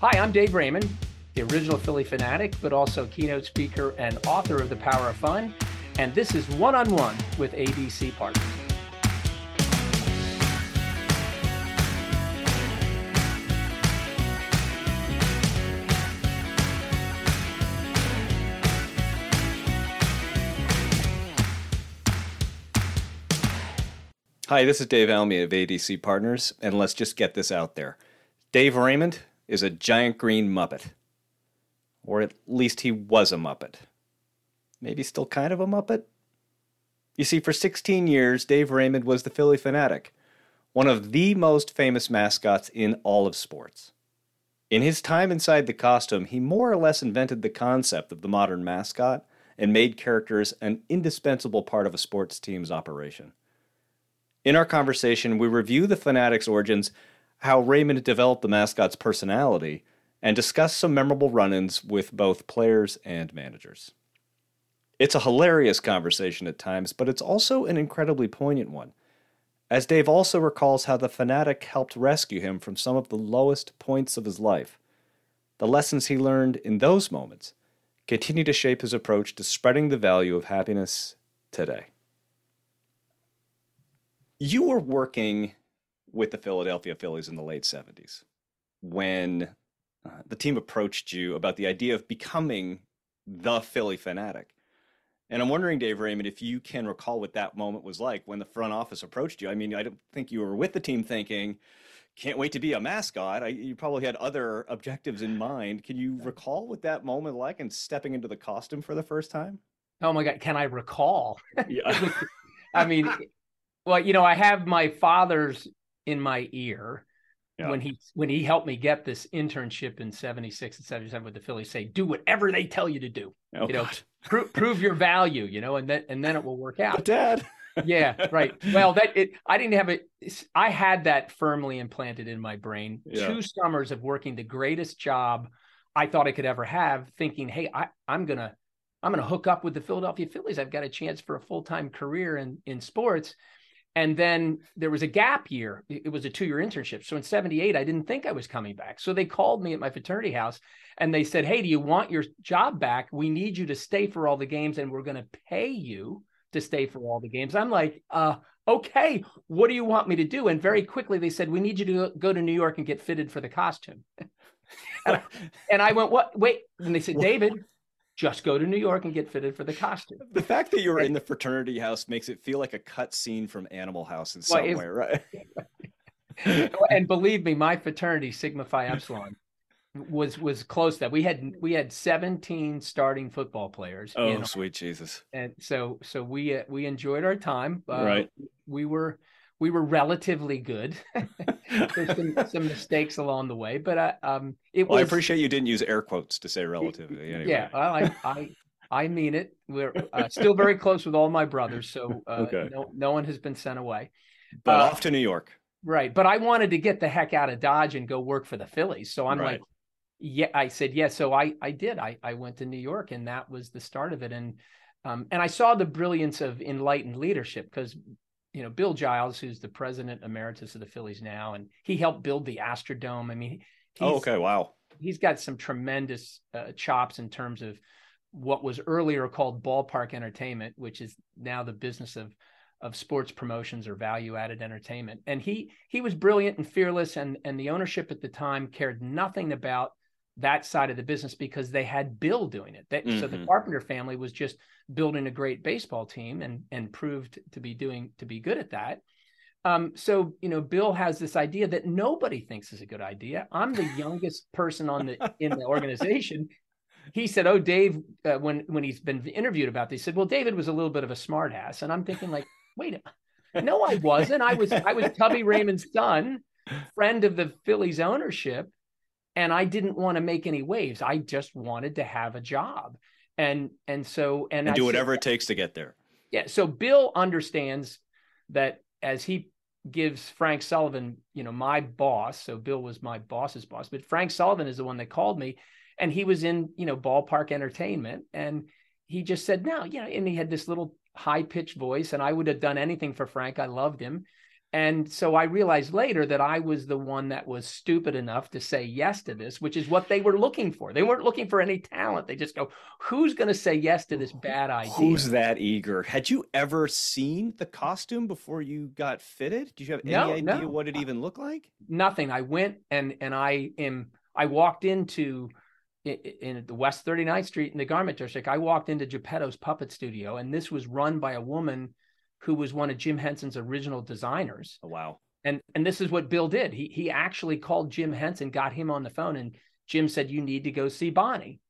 Hi, I'm Dave Raymond, the original Phillie Phanatic, but also keynote speaker and author of The Power of Fun. And this is One on One with ADC Partners. Hi, this is Dave Almy of ADC Partners, and let's just get this out there. Dave Raymond is a giant green Muppet. Or at least he was a Muppet. Maybe still kind of a Muppet? You see, for 16 years, Dave Raymond was the Phillie Phanatic, one of the most famous mascots in all of sports. In his time inside the costume, he more or less invented the concept of the modern mascot and made characters an indispensable part of a sports team's operation. In our conversation, we review the Phanatic's origins, how Raymond developed the mascot's personality, and discuss some memorable run ins with both players and managers. It's a hilarious conversation at times, but it's also an incredibly poignant one, as Dave also recalls how the Phanatic helped rescue him from some of the lowest points of his life. The lessons he learned in those moments continue to shape his approach to spreading the value of happiness today you were working with the Philadelphia Phillies in the late 70s when uh, the team approached you about the idea of becoming the Phillie Phanatic. And I'm wondering, Dave Raymond, if you can recall what that moment was like when the front office approached you. I mean, I don't think you were with the team thinking, can't wait to be a mascot. I, you probably had other objectives in mind. Can you recall what that moment like and stepping into the costume for the first time? Oh my God, can I recall? Yeah. I mean, well, you know, I have my father's in my ear yeah. when he when he helped me get this internship in 76 and 77 with the Phillies say do whatever they tell you to do. Oh, you know, pro- prove your value, you know, and then and then it will work out. But dad. yeah, right. Well, that it I didn't have it I had that firmly implanted in my brain. Yeah. Two summers of working the greatest job I thought I could ever have thinking, "Hey, I I'm going to I'm going to hook up with the Philadelphia Phillies. I've got a chance for a full-time career in in sports." And then there was a gap year. It was a two year internship. So in 78, I didn't think I was coming back. So they called me at my fraternity house and they said, Hey, do you want your job back? We need you to stay for all the games and we're going to pay you to stay for all the games. I'm like, uh, okay, what do you want me to do? And very quickly they said, We need you to go to New York and get fitted for the costume. and, I, and I went, What? Wait. And they said, David, just go to New York and get fitted for the costume. The fact that you were in the fraternity house makes it feel like a cut scene from Animal House in some well, way, right? and believe me, my fraternity, Sigma Phi Epsilon, was was close to that. We had we had 17 starting football players. Oh, sweet Jesus! And so so we uh, we enjoyed our time. Uh, right. We were we were relatively good. There's some, some mistakes along the way, but uh, um, it well, was. I appreciate you didn't use air quotes to say relatively. Anyway. Yeah, well, I, I I mean it. We're uh, still very close with all my brothers, so uh, okay. no no one has been sent away. But uh, off to New York. Right, but I wanted to get the heck out of Dodge and go work for the Phillies. So I'm right. like, yeah, I said yes. Yeah. So I I did. I I went to New York, and that was the start of it. And um, and I saw the brilliance of enlightened leadership because you know, Bill Giles, who's the president emeritus of the Phillies now, and he helped build the Astrodome. I mean, oh, okay, wow. He's got some tremendous uh, chops in terms of what was earlier called ballpark entertainment, which is now the business of of sports promotions or value added entertainment. And he he was brilliant and fearless, and and the ownership at the time cared nothing about that side of the business because they had Bill doing it. They, mm-hmm. So the mm-hmm. Carpenter family was just building a great baseball team and and proved to be doing to be good at that. Um, so you know, Bill has this idea that nobody thinks is a good idea. I'm the youngest person on the in the organization. He said, "Oh, Dave," uh, when when he's been interviewed about this, he said, "Well, David was a little bit of a smartass," and I'm thinking, like, wait, no, I wasn't. I was I was Tubby Raymond's son, friend of the Phillies ownership and I didn't want to make any waves. I just wanted to have a job. And and so and, and do whatever said, it takes to get there. Yeah. So Bill understands that as he gives Frank Sullivan, you know, my boss. So Bill was my boss's boss, but Frank Sullivan is the one that called me, and he was in, you know, ballpark entertainment, and he just said, "No, you know," and he had this little high pitched voice, and I would have done anything for Frank. I loved him, And so I realized later that I was the one that was stupid enough to say yes to this, which is what they were looking for. They weren't looking for any talent. They just go, who's going to say yes to this bad idea? Who's that eager? Had you ever seen the costume before you got fitted? Did you have any No, idea no. what it even looked like? Nothing. I went and and I am I walked into in, the West 39th Street in the garment district. I walked into Geppetto's puppet studio, and this was run by a woman who was one of Jim Henson's original designers. Oh, wow. and and this is what Bill did. He he actually called Jim Henson, got him on the phone, and Jim said, "You need to go see Bonnie."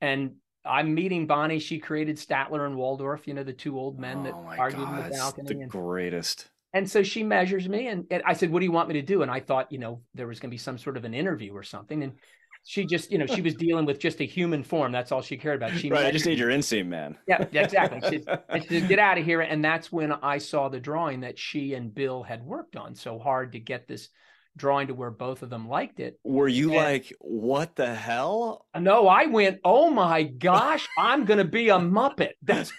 And I'm meeting Bonnie. She created Statler and Waldorf, you know, the two old men that oh argued God, in the balcony. the and, greatest. and so she measures me, and, and I said, "What do you want me to do?" And I thought, you know, there was going to be some sort of an interview or something, and she just, you know, she was dealing with just a human form. That's all she cared about. She Right, I just need your inseam, man. yeah, yeah, exactly. She, and she said, get out of here. And that's when I saw the drawing that she and Bill had worked on so hard to get this drawing to where both of them liked it. Were you Yeah. like, what the hell? No, I went, oh my gosh, I'm going to be a Muppet. That's,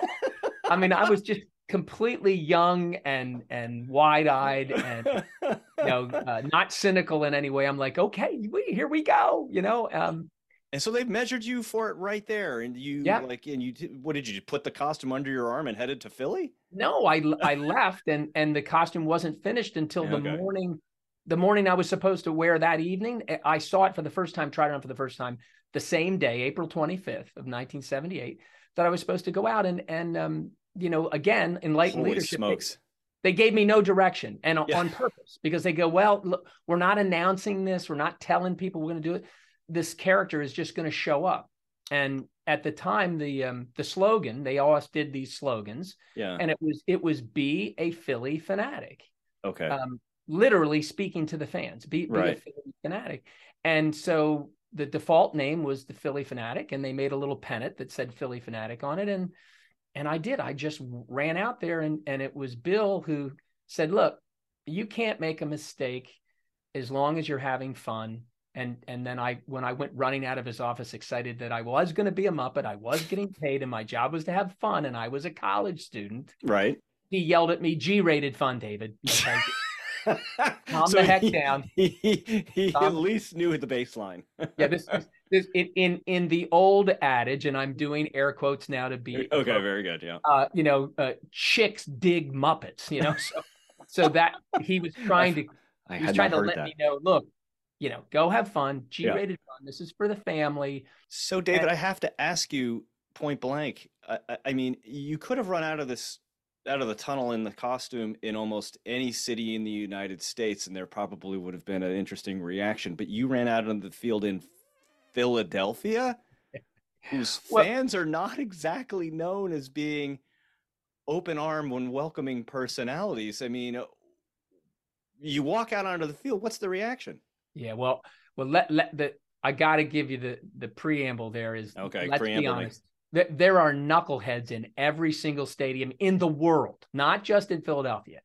I mean, I was just completely young and and wide eyed and you know uh, not cynical in any way. I'm like, okay, we, here we go. You know, um, and so they've measured you for it right there, and you Yeah. like, and you what did you put the costume under your arm and headed to Philly? No, I I left and and the costume wasn't finished until the Okay. morning. The morning I was supposed to wear that evening, I- I saw it for the first time, tried it on for the first time the same day, April 25th of 1978, that I was supposed to go out and and um you know again enlightened Holy leadership. They, smokes! they gave me no direction and on- Yeah. on purpose because they go, well, look, we're not announcing this, we're not telling people we're going to do it. This character is just going to show up. And at the time, the um, the slogan they always did these slogans Yeah. and it was it was be a Philly fanatic, Okay. um, literally speaking to the fans, be, be a Philly fanatic. And so the default name was the Phillie Phanatic, and they made a little pennant that said Phillie Phanatic on it, and and I did. I just ran out there, and and it was Bill who said, "Look, you can't make a mistake as long as you're having fun." And and then I when I went running out of his office excited that I was going to be a Muppet, I was getting paid, and my job was to have fun, and I was a college student right. he yelled at me, G-rated fun, David. Calm So the heck he- down. He, he, he at least knew the baseline. yeah, this, this, this in, in in the old adage, and I'm doing air quotes now to be okay, very good. Yeah. uh, you know, uh, chicks dig Muppets, you know. So so that he was trying to I he was trying to let that. me know, look, you know, go have fun, G-rated fun. This is for the family. So, David, I have to ask you point blank. I, I- I mean, you could have run out of this, out of the tunnel in the costume in almost any city in the United States, and there probably would have been an interesting reaction. But you ran out on the field in Philadelphia, whose Well- fans are not exactly known as being open arm when welcoming personalities. I mean, uh, you walk out onto the field. What's the reaction? Yeah, well, well, let let the I got to give you the the preamble. There is Okay, Let's be honest. There, there are knuckleheads in every single stadium in the world, not just in Philadelphia.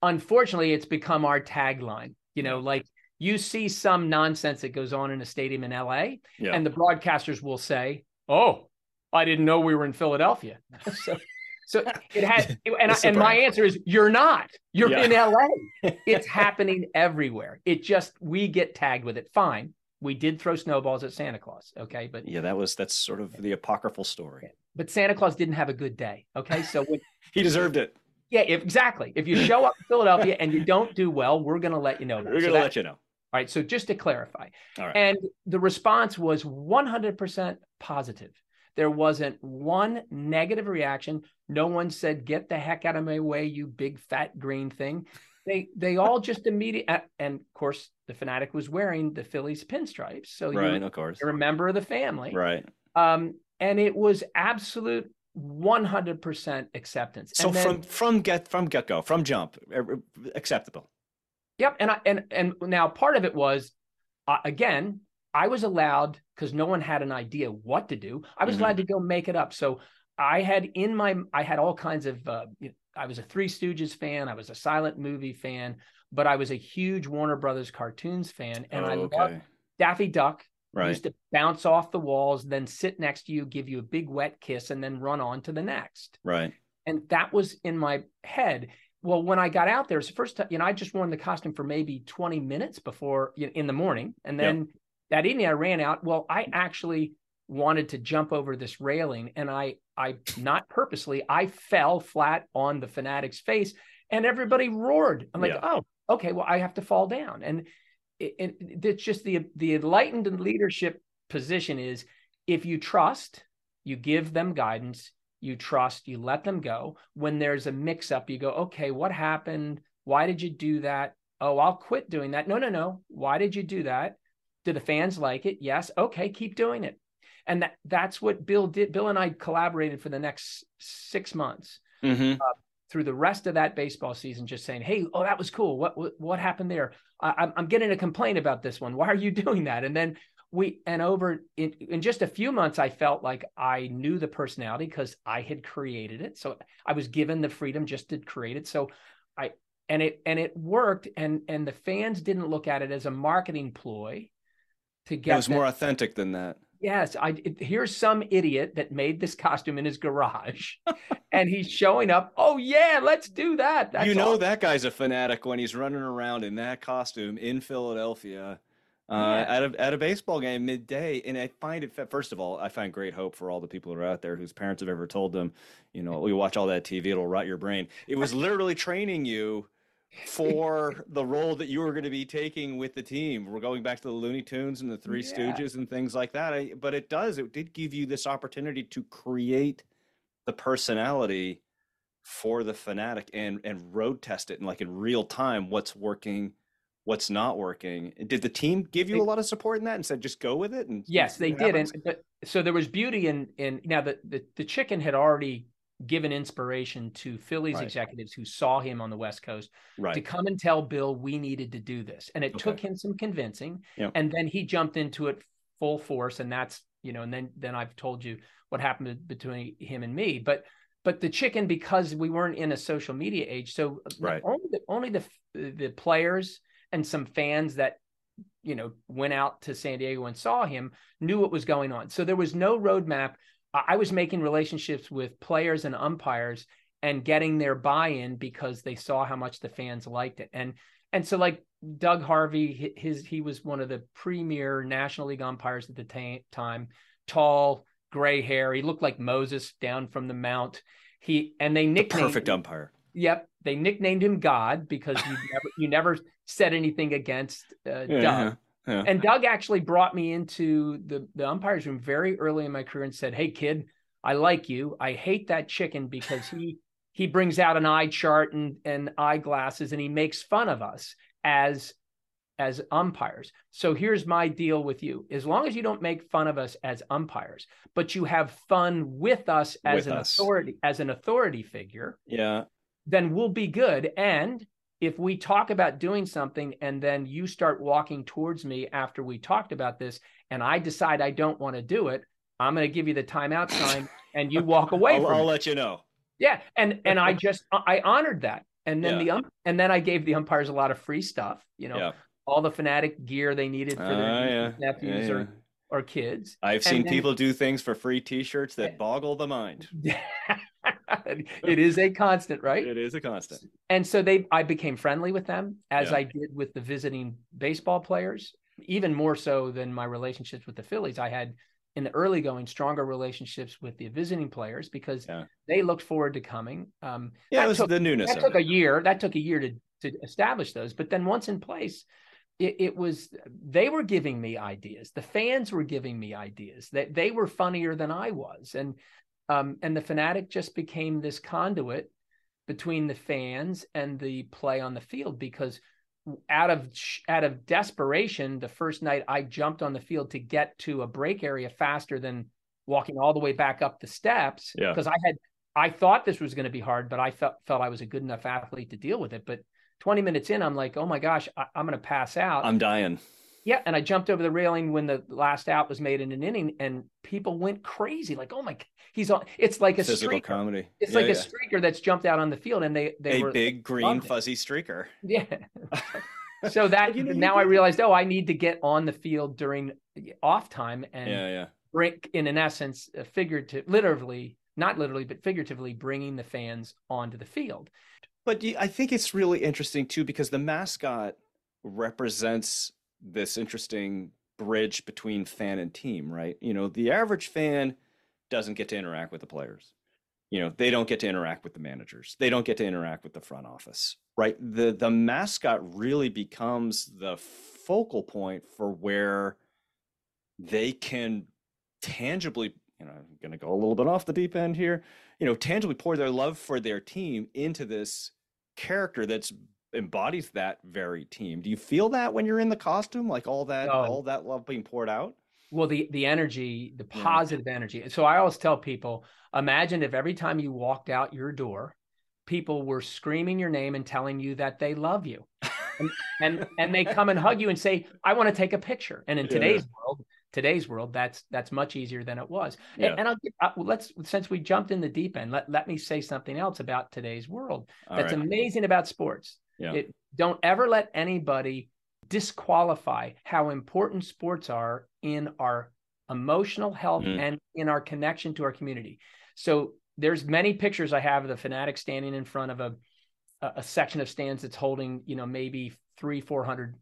Unfortunately, it's become our tagline. You know, like you see some nonsense that goes on in a stadium in LA, Yeah. and the broadcasters will say, "Oh, I didn't know we were in Philadelphia." so, so it has, and, I, and my answer is, "You're not. You're Yeah. in LA. It's happening everywhere. It just we get tagged with it. Fine, we did throw snowballs at Santa Claus, okay, but yeah, that was that's sort of the apocryphal story. but Santa Claus didn't have a good day, okay. So when, He deserved it. yeah, if, exactly. If you show up in Philadelphia and you don't do well, we're going to let you know. That. We're gonna that- let you know. All right. So just to clarify, All right. and the response was 100% positive. There wasn't one negative reaction. No one said, "Get the heck out of my way, you big fat green thing." They they all just immediately, and of course, the Phanatic was wearing the Phillies pinstripes, so right, you, of course. you're a member of the family, Right. um, and it was absolute 100% acceptance. So And then- from from get from get go from jump uh, acceptable. Yep, and I and and now part of it was, uh, again, I was allowed because no one had an idea what to do. I was Mhm. allowed to go make it up. So I had in my I had all kinds of. Uh, you know, I was a Three Stooges fan. I was a silent movie fan, but I was a huge Warner Brothers cartoons fan, and I Oh, loved Daffy Duck. Right. Used to bounce off the walls, then sit next to you, give you a big wet kiss, and then run on to the next Right. and that was in my head well, when I got out there, it's the first time, you know, I just worn the costume for maybe 20 minutes before you know, in the morning. And then yep. that evening I ran out. Well, I actually wanted to jump over this railing and I, I not purposely, I fell flat on the Phanatic's face and everybody roared. I'm like, oh, okay, well, I have to fall down. And it, it, it's just the, the enlightened leadership position is if you trust, you give them guidance, you trust, you let them go. When there's a mix up, you go, okay, what happened? Why did you do that? Oh, I'll quit doing that. No, no, no. Why did you do that? Do the fans like it? Yes. Okay, keep doing it. And that that's what Bill did. Bill and I collaborated for the next six months mm-hmm. uh, through the rest of that baseball season, just saying, "Hey, oh, that was cool. What what, what happened there? I, I'm getting a complaint about this one. Why are you doing that?" And then we and over in, in just a few months i felt like i knew the personality because i had created it so i was given the freedom just to create it so i and it and it worked and and the fans didn't look at it as a marketing ploy to get it was that. more authentic than that yes i here's some idiot that made this costume in his garage and he's showing up oh yeah let's do that That's you know awesome. that guy's a fanatic when he's running around in that costume in philadelphia uh, at a at a baseball game midday, and I find it. First of all, I find great hope for all the people who are out there whose parents have ever told them, you know, we watch all that TV, it'll rot your brain. It was literally training you for the role that you were going to be taking with the team. We're going back to the Looney Tunes and the Three yeah. Stooges and things like that. I, but it does. It did give you this opportunity to create the personality for the Phanatic and and road test it and like in real time what's working what's not working. Did the team give you a lot of support in that and said just go with it? And yes, they did. And so there was beauty in in now the, the the chicken had already given inspiration to Phillies right. executives who saw him on the West Coast right. to come and tell Bill we needed to do this. And it okay. took him some convincing. Yep. And then he jumped into it full force. And that's, you know, and then then I've told you what happened between him and me. But but the chicken, because we weren't in a social media age, so uh, right. only the only the the players and some fans that you know went out to San Diego and saw him knew what was going on. So there was no roadmap. I was making relationships with players and umpires and getting their buy-in because they saw how much the fans liked it. And and so like Doug Harvey, his he was one of the premier National League umpires at the t- time, tall, gray hair. He looked like Moses down from the mount. He and they nicknamed the perfect umpire. Yep, they nicknamed him God because you never you never said anything against uh, yeah, Doug. Yeah. And Doug actually brought me into the the umpires room very early in my career and said, "Hey kid, I like you. I hate that chicken because he he brings out an eye chart and and eyeglasses and he makes fun of us as as umpires. So here's my deal with you. As long as you don't make fun of us as umpires, but you have fun with us as with an us. authority as an authority figure. Yeah then we'll be good. And if we talk about doing something and then you start walking towards me after we talked about this and I decide I don't want to do it, I'm going to give you the timeout sign and you walk away I'll, I'll let you know. Yeah, and and I just I honored that. And then yeah. the um, and then I gave the umpires a lot of free stuff, you know, yeah. all the Phanatic gear they needed for their uh, yeah. nephews or or kids. I've seen then, people do things for free t-shirts that boggle the mind. it is a constant, right? It is a constant. And so they I became friendly with them as yeah. I did with the visiting baseball players, even more so than my relationships with the Phillies. I had in the early going stronger relationships with the visiting players because yeah. they looked forward to coming. Um, yeah, it was took, the newness. That took it. a year. That took a year to to establish those. But then once in place, it, it, was they were giving me ideas. The fans were giving me ideas. That they, they were funnier than I was, and um, and the Phanatic just became this conduit between the fans and the play on the field because out of out of desperation the first night I jumped on the field to get to a break area faster than walking all the way back up the steps because yeah. I had I thought this was going to be hard but I felt felt I was a good enough athlete to deal with it. But 20 minutes in I'm like oh my gosh I, I'm going to pass out. I'm dying yeah, and I jumped over the railing when the last out was made in an inning, and people went crazy, like, "Oh my, he's on!" It's like a physical streaker. comedy. It's yeah, like yeah. a streaker that's jumped out on the field, and they they a were big green fuzzy streaker. Yeah. so that you know, now I realized, oh, I need to get on the field during off time and yeah, yeah. bring, in an essence, figurative, literally, not literally, but figuratively, bringing the fans onto the field. But I think it's really interesting too because the mascot represents this interesting bridge between fan and team, right? You know, the average fan doesn't get to interact with the players. You know, they don't get to interact with the managers. They don't get to interact with the front office, right? The the mascot really becomes the focal point for where they can tangibly, you know, I'm going to go a little bit off the deep end here, you know, tangibly pour their love for their team into this character that's embodies that very team. Do you feel that when you're in the costume, like all that oh. all that love being poured out? Well, the the energy, the positive yeah. energy. So I always tell people, imagine if every time you walked out your door, people were screaming your name and telling you that they love you. And and, and they come and hug you and say, "I want to take a picture." And in yeah. today's world, today's world, that's that's much easier than it was. Yeah. And, and I'll uh, let's since we jumped in the deep end, let let me say something else about today's world. All that's right. amazing about sports. Yeah. It, don't ever let anybody disqualify how important sports are in our emotional health mm. and in our connection to our community. So there's many pictures I have of the Phanatic standing in front of a a section of stands that's holding, you know, maybe three, four hundred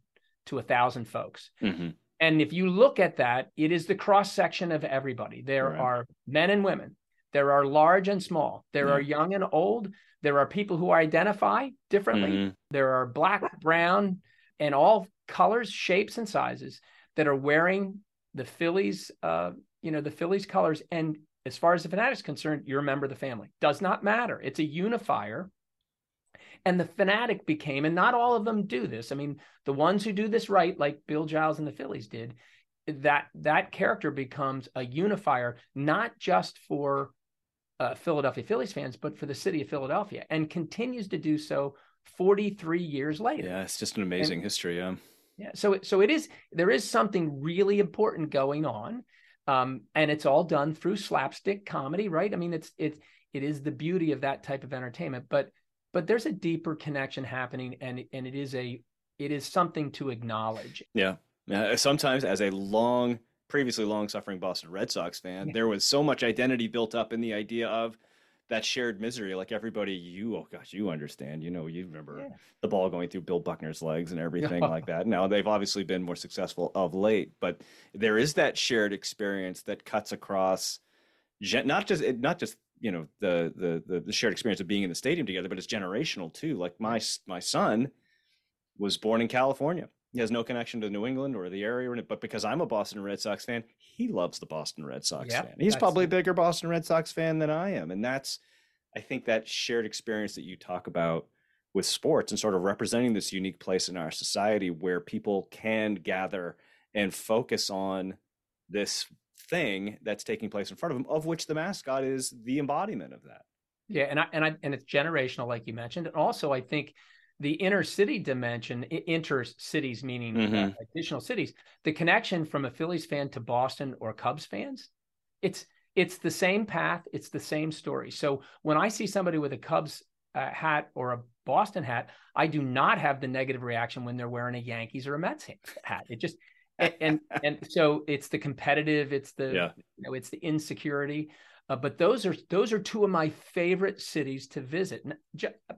to a thousand folks. Mm-hmm. And if you look at that, it is the cross section of everybody. There right. are men and women. There are large and small. There are young and old. There are people who identify differently. Mm-hmm. There are black, brown, and all colors, shapes, and sizes that are wearing the Phillies, uh, you know, the Phillies colors. And as far as the Phanatic is concerned, you're a member of the family. Does not matter. It's a unifier. And the Phanatic became, and not all of them do this. I mean, the ones who do this right, like Bill Giles and the Phillies did, that that character becomes a unifier, not just for uh, Philadelphia Phillies fans, but for the city of Philadelphia, and continues to do so 43 years later. Yeah, it's just an amazing and, history. Yeah. Yeah. So, so it is. There is something really important going on, um, and it's all done through slapstick comedy, right? I mean, it's it's it is the beauty of that type of entertainment, but but there's a deeper connection happening, and and it is a it is something to acknowledge. Yeah. Yeah. Sometimes, as a long previously long suffering Boston Red Sox fan, yeah. there was so much identity built up in the idea of that shared misery. Like everybody, you, oh gosh, you understand, you know, you remember yeah. the ball going through Bill Buckner's legs and everything like that. Now they've obviously been more successful of late, but there is that shared experience that cuts across not just, not just, you know, the, the, the shared experience of being in the stadium together, but it's generational too. Like my, my son was born in California he has no connection to New England or the area, but because I'm a Boston Red Sox fan, he loves the Boston Red Sox yep, fan. He's probably a bigger Boston Red Sox fan than I am. And that's, I think, that shared experience that you talk about with sports and sort of representing this unique place in our society where people can gather and focus on this thing that's taking place in front of them, of which the mascot is the embodiment of that. Yeah, and I and I and it's generational, like you mentioned, and also I think the inner city dimension, inter cities meaning uh, mm-hmm. uh, additional cities, the connection from a Phillies fan to Boston or Cubs fans, it's it's the same path, it's the same story. So when I see somebody with a Cubs uh, hat or a Boston hat, I do not have the negative reaction when they're wearing a Yankees or a Mets hat. It just and, and, and so it's the competitive, it's the yeah. you know, it's the insecurity. Uh, but those are those are two of my favorite cities to visit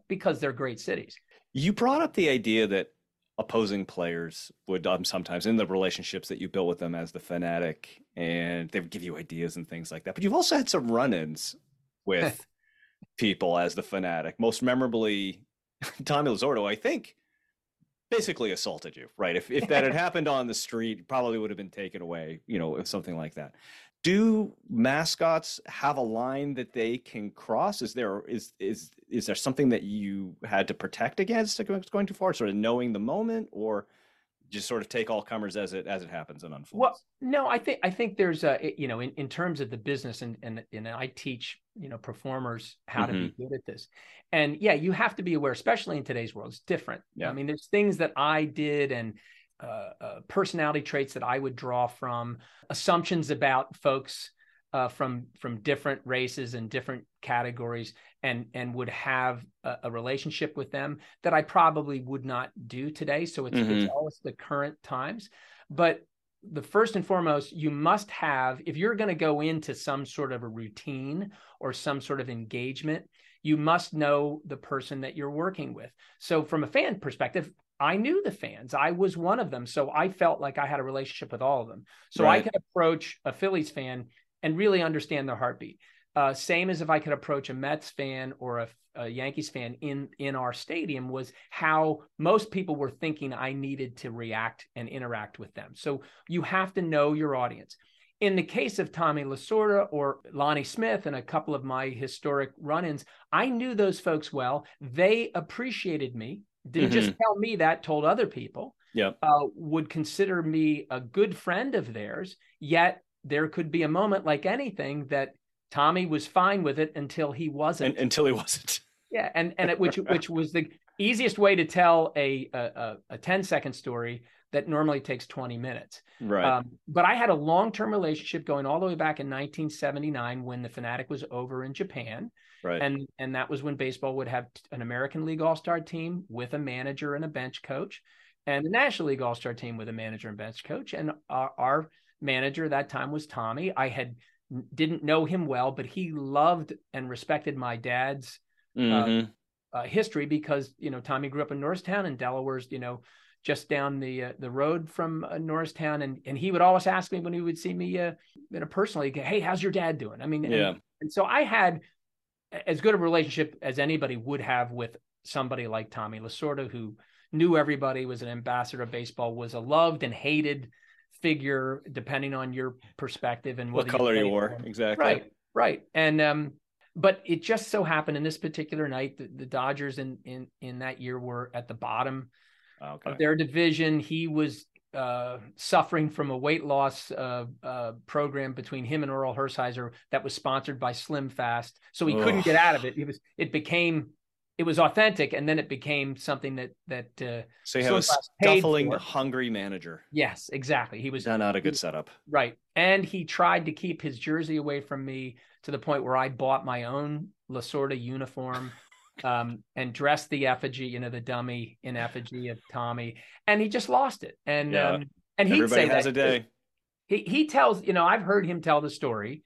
because they're great cities. You brought up the idea that opposing players would um, sometimes in the relationships that you built with them as the Phanatic and they would give you ideas and things like that but you've also had some run-ins with people as the Phanatic most memorably tommy lasorda i think basically assaulted you right? If, if that had happened on the street probably would have been taken away you know something like that do mascots have a line that they can cross is there is is is there something that you had to protect against going too far sort of knowing the moment or just sort of take all comers as it as it happens and unfolds well no i think i think there's a you know in, in terms of the business and and, and i teach you know performers how mm-hmm. to be mm-hmm. good at this and yeah you have to be aware especially in today's world it's different yeah. i mean there's things that i did and uh, uh, personality traits that I would draw from, assumptions about folks uh, from from different races and different categories, and and would have a, a, relationship with them that I probably would not do today. So it's, mm-hmm. it's always the current times, but the first and foremost, you must have, if you're going to go into some sort of a routine or some sort of engagement, you must know the person that you're working with. So, from a fan perspective, I knew the fans. I was one of them. So I felt like I had a relationship with all of them. So right. I could approach a Phillies fan and really understand their heartbeat. Uh, same as if I could approach a Mets fan or a, a, Yankees fan in in our stadium was how most people were thinking I needed to react and interact with them. So you have to know your audience. In the case of Tommy Lasorda or Lonnie Smith and a couple of my historic run-ins, I knew those folks well. They appreciated me. Didn't mm-hmm. just tell me that, told other people. Yeah. Uh, would consider me a good friend of theirs. Yet there could be a moment like anything that Tommy was fine with it until he wasn't. And, until he wasn't. Yeah, and and it, which which was the easiest way to tell a a, a 10 second story that normally takes 20 minutes. Right. Um, but I had a long term relationship going all the way back in 1979 when the Phanatic was over in Japan. Right. And and that was when baseball would have an American League All Star team with a manager and a bench coach, and the National League All Star team with a manager and bench coach. And our, our manager that time was Tommy. I had didn't know him well, but he loved and respected my dad's uh, mm-hmm. uh, uh, history because you know Tommy grew up in Norristown and Delaware's you know just down the uh, the road from uh, Norristown, and and he would always ask me when he would see me uh, you know personally, hey, how's your dad doing? I mean, yeah. And, and so I had as good a relationship as anybody would have with somebody like Tommy Lasorda, who knew everybody, was an ambassador of baseball, was a loved and hated figure depending on your perspective and what color you, wore exactly. Right right. And um but it just so happened in this particular night the, the dodgers in in in that year were at the bottom okay. of their division. He was uh, suffering from a weight loss uh, uh, program between him and Orel Hershiser that was sponsored by Slim Fast. So he Ugh. couldn't get out of it. It was it became it was authentic, and then it became something that that. Uh, so you have a scuffling, hungry manager. Yes, exactly. He was not a good setup, right? And he tried to keep his jersey away from me to the point where I bought my own Lasorda uniform. Um, and dressed the effigy, you know, the dummy in effigy of Tommy, and he just lost it. And yeah. um, and he everybody has that, a day. He he tells, you know, I've heard him tell the story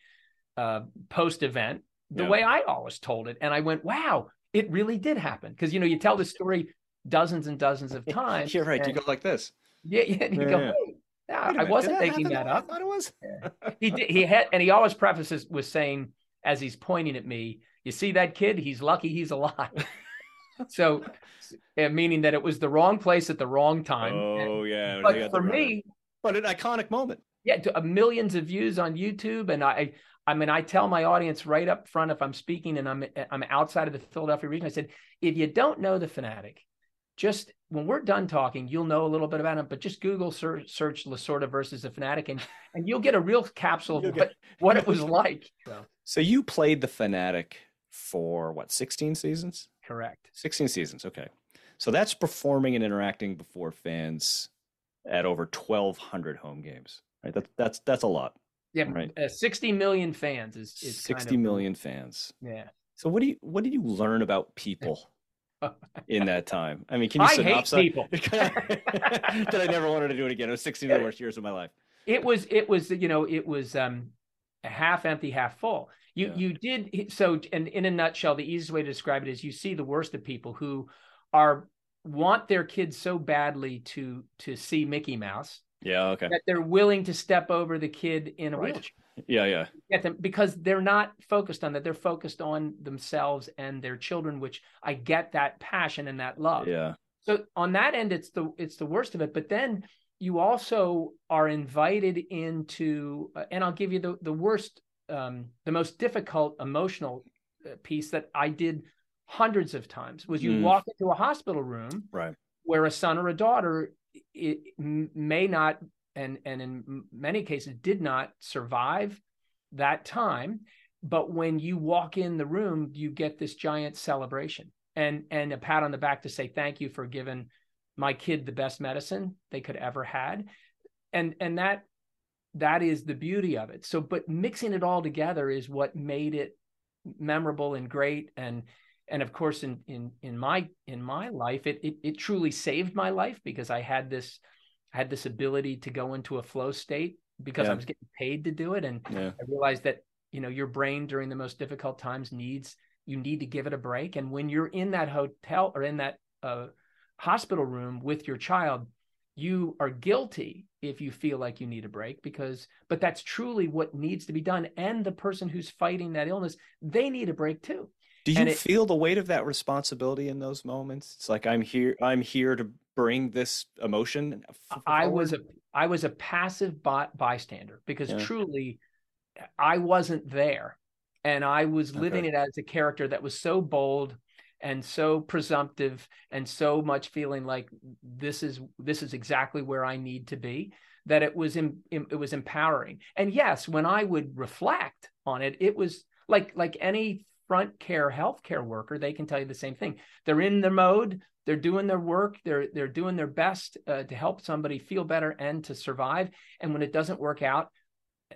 uh, post event the yeah. way I always told it, and I went, "Wow, it really did happen because you know you tell the story dozens and dozens of times. You're right. You go like this. Yeah, yeah. You yeah, go. Hey, yeah I wasn't making that up. I thought it was. he did, he had, and he always prefaces with saying, as he's pointing at me, "You see that kid? He's lucky he's alive." so, meaning that it was the wrong place at the wrong time. Oh and, yeah. But for me, but an iconic moment. Yeah, to, uh, millions of views on YouTube, and I I mean, I tell my audience right up front if I'm speaking and I'm I'm outside of the Philadelphia region, I said, if you don't know the Phanatic, just when we're done talking, you'll know a little bit about him, but just Google search, search Lasorda versus the Phanatic and, and you'll get a real capsule of what, what it was like. So. so you played the Phanatic for what, 16 seasons? Correct. 16 seasons. Okay. So that's performing and interacting before fans at over 1200 home games, right? That's, that's, that's a lot. Yeah, right. Uh, 60 million fans is, is 60 kind of, million fans. Yeah. So what do you what did you learn about people in that time? I mean, can you I hate people. that I never wanted to do it again. It was 16 of the worst years of my life. It was it was you know it was um half empty, half full. You yeah. you did so and in a nutshell, the easiest way to describe it is you see the worst of people who are want their kids so badly to to see Mickey Mouse yeah, okay. That they're willing to step over the kid in a right. wheelchair. Yeah, yeah. Get them because they're not focused on that. They're focused on themselves and their children, which I get that passion and that love. Yeah. So on that end, it's the it's the worst of it. But then you also are invited into, uh, and I'll give you the the worst, um, the most difficult emotional uh, piece that I did hundreds of times was you mm. walk into a hospital room, right, where a son or a daughter it may not and and in many cases did not survive that time but when you walk in the room you get this giant celebration and and a pat on the back to say thank you for giving my kid the best medicine they could ever had and and that that is the beauty of it so but mixing it all together is what made it memorable and great and and of course in in in my in my life it, it it truly saved my life because i had this I had this ability to go into a flow state because Yeah. I was getting paid to do it. And Yeah. I realized that, you know, your brain during the most difficult times needs, you need to give it a break. And when you're in that hotel or in that uh, hospital room with your child, you are guilty if you feel like you need a break because, but that's truly what needs to be done. And the person who's fighting that illness, they need a break too. Do you it- feel the weight of that responsibility in those moments? It's like I'm here. I'm here to bring this emotion. I was a I was a passive by, bystander because Yeah. truly I wasn't there and I was living Okay. it as a character that was so bold and so presumptive and so much feeling like this is this is exactly where I need to be that it was em, em- it was empowering. And yes, when I would reflect on it it was like like any front care healthcare worker they can tell you the same thing. They're in their mode they're doing their work they're they're doing their best uh, to help somebody feel better and to survive and when it doesn't work out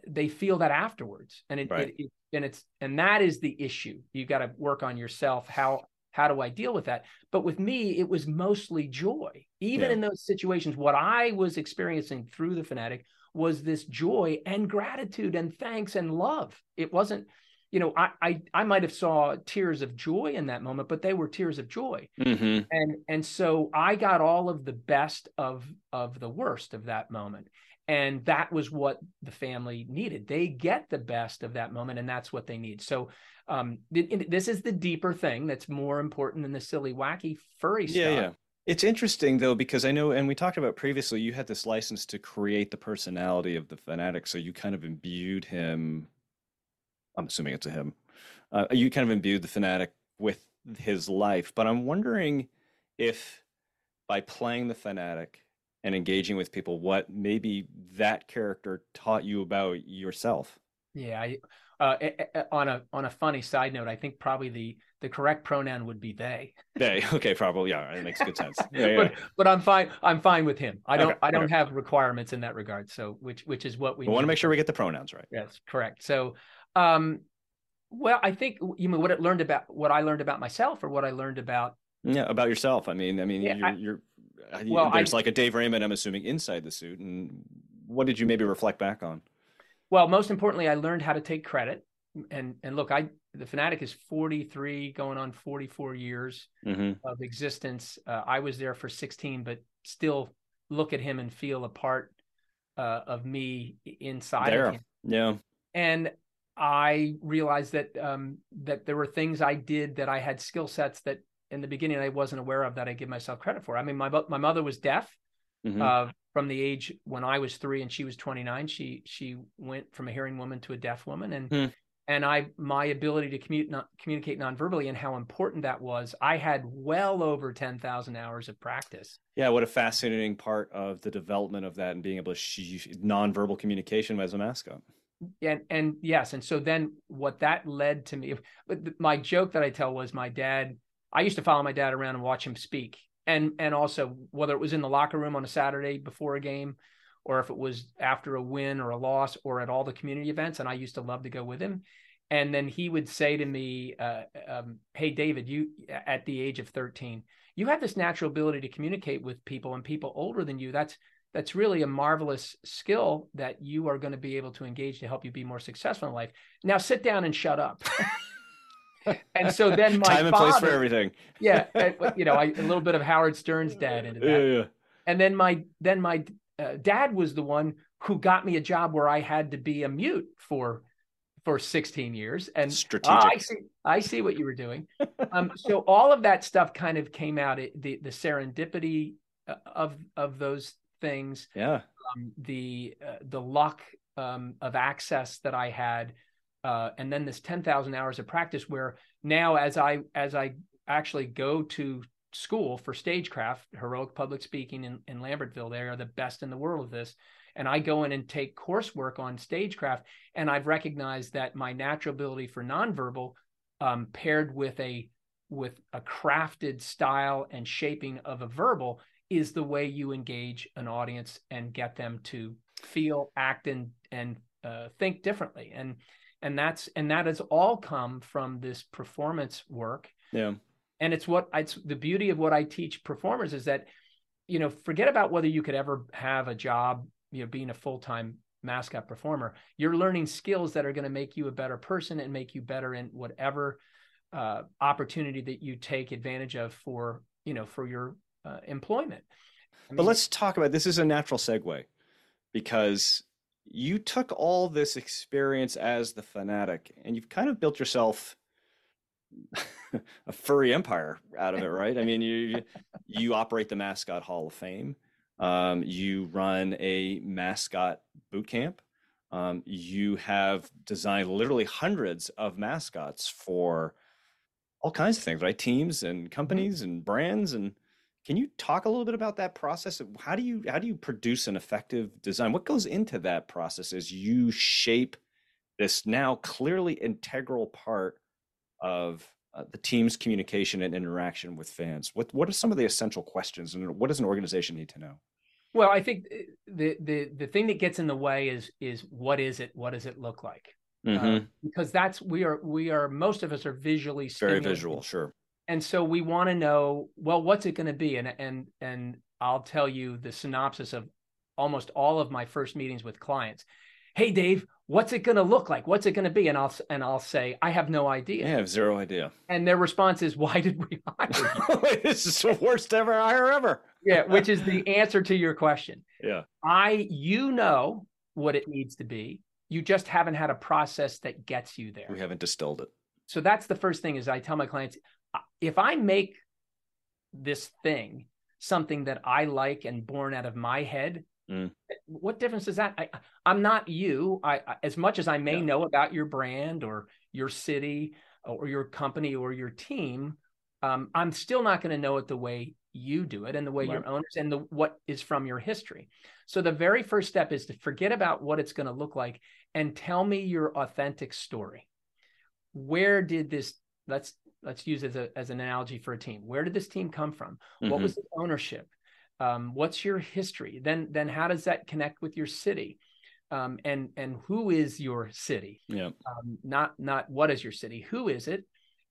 they feel that afterwards and it, Right. it, it and it's and that is the issue you got to work on yourself how how do i deal with that? But with me it was mostly joy. Even Yeah. in those situations what i was experiencing through the Phanatic was this joy and gratitude and thanks and love. It wasn't you know i i, I might have saw tears of joy in that moment but they were tears of joy. Mhm. and and so i got all of the best of of the worst of that moment. And that was what the family needed. They get the best of that moment and that's what they need. So um th- th- this is the deeper thing that's more important than the silly wacky furry Yeah, stuff yeah. It's interesting though because I know, and we talked about previously, you had this license to create the personality of the Phanatic, so you kind of imbued him. I'm assuming it's a him. Uh, you kind of imbued the Phanatic with his life, but I'm wondering if by playing the Phanatic and engaging with people, what maybe that character taught you about yourself. Yeah I, uh, on a on a funny side note i think probably the the correct pronoun would be they They okay, probably yeah, it makes good sense. Yeah, yeah. but but i'm fine i'm fine with him i don't Okay, i don't okay. have requirements in that regard so which which is what we We want to make sure we get the pronouns right. Yes, correct. So, um, well, I think you mean what it learned about what I learned about myself, or what I learned about. Yeah, about yourself. I mean, I mean, Yeah, you're, I- you're uh, Well, I- there's like a Dave Raymond, I'm assuming, inside the suit. And what did you maybe reflect back on? Well, most importantly, I learned how to take credit. And and look, I the Phanatic is 43, going on 44 years hmm of existence. Uh, I was there for 16, but still look at him and feel a part uh, of me inside of him. Yeah. and I realized that um, that there were things I did that I had skill sets that in the beginning I wasn't aware of that I give myself credit for. I mean, my my mother was deaf Mhm. uh, from the age when I was three and she was 29. She she went from a hearing woman to a deaf woman, and Hmm. and I my ability to commute not, communicate nonverbally and how important that was. I had well over 10,000 hours of practice. yeah. What a fascinating part of the development of that and being able to sh- nonverbal communication as a mascot. and and yes and so then what that led to me but my joke that i tell was my dad i used to follow my dad around and watch him speak and and also whether it was in the locker room on a saturday before a game or if it was after a win or a loss or at all the community events and i used to love to go with him and then he would say to me uh, um, hey david you at the age of 13 you have this natural ability to communicate with people and people older than you that's that's really a marvelous skill that you are going to be able to engage to help you be more successful in life. Now sit down and shut up. and so then my Time and father, place for everything. yeah, and, you know, I, a little bit of Howard Stern's dad into that. Yeah, yeah. And then my then my uh, dad was the one who got me a job where I had to be a mute for for 16 years. And Strategic. Ah, I see. I see what you were doing. Um, so all of that stuff kind of came out. It, the the serendipity uh, of of those things, yeah. um, the uh, the luck um, of access that I had, uh, and then this ten thousand hours of practice. Where now, as I as I actually go to school for stagecraft, heroic public speaking in, in Lambertville, they are the best in the world of this. And I go in and take coursework on stagecraft, and I've recognized that my natural ability for nonverbal, um, paired with a with a crafted style and shaping of a verbal, is the way you engage an audience and get them to feel, act, and and uh, think differently. And and that's and that has all come from this performance work Yeah. and it's what it's the beauty of what I teach performers is that you know, forget about whether you could ever have a job, you know, being a full time mascot performer. You're learning skills that are going to make you a better person and make you better in whatever uh, opportunity that you take advantage of for, you know, for your uh, employment. I mean, but let's talk about this is a natural segue because you took all this experience as the Phanatic and you've kind of built yourself a furry empire out of it, right? I mean, you you operate the Mascot Hall of Fame. Um, you run a mascot boot camp. Um, you have designed literally hundreds of mascots for all kinds of things, right? Teams and mm-hmm. companies and brands. And can you talk a little bit about that process? How do you how do you produce an effective design? What goes into that process as you shape this now clearly integral part of uh, the team's communication and interaction with fans? What what are some of the essential questions, and what does an organization need to know? Well, I think uh, the the the thing that gets in the way is is what is it? What does it look like? Mm-hmm. Uh, because that's we are we are most of us are visually very visual, sure. And so we want to know well, what's it going to be? And and and I'll tell you the synopsis of almost all of my first meetings with clients. Hey, Dave, what's it going to look like? What's it going to be? And I'll and I'll say, I have no idea. I have zero idea. And their response is, Why did we hire you? this is the worst ever hire ever. yeah, which is the answer to your question. Yeah. I, you know what it needs to be. You just haven't had a process that gets you there. We haven't distilled it. So that's the first thing is I tell my clients, if I make this thing something that I like and born out of my head, Mm. What difference is that? I, am not you. I, as much as I may yeah. know about your brand or your city or your company or your team, um, I'm still not going to know it the way you do it and the way right. your owners and the what is from your history. So the very first step is to forget about what it's going to look like and tell me your authentic story. Where did this? Let's let's use as a as an analogy for a team. Where did this team come from? Mm-hmm. What was the ownership? um, what's your history then then how does that connect with your city um, and and who is your city yeah um, not not what is your city who is it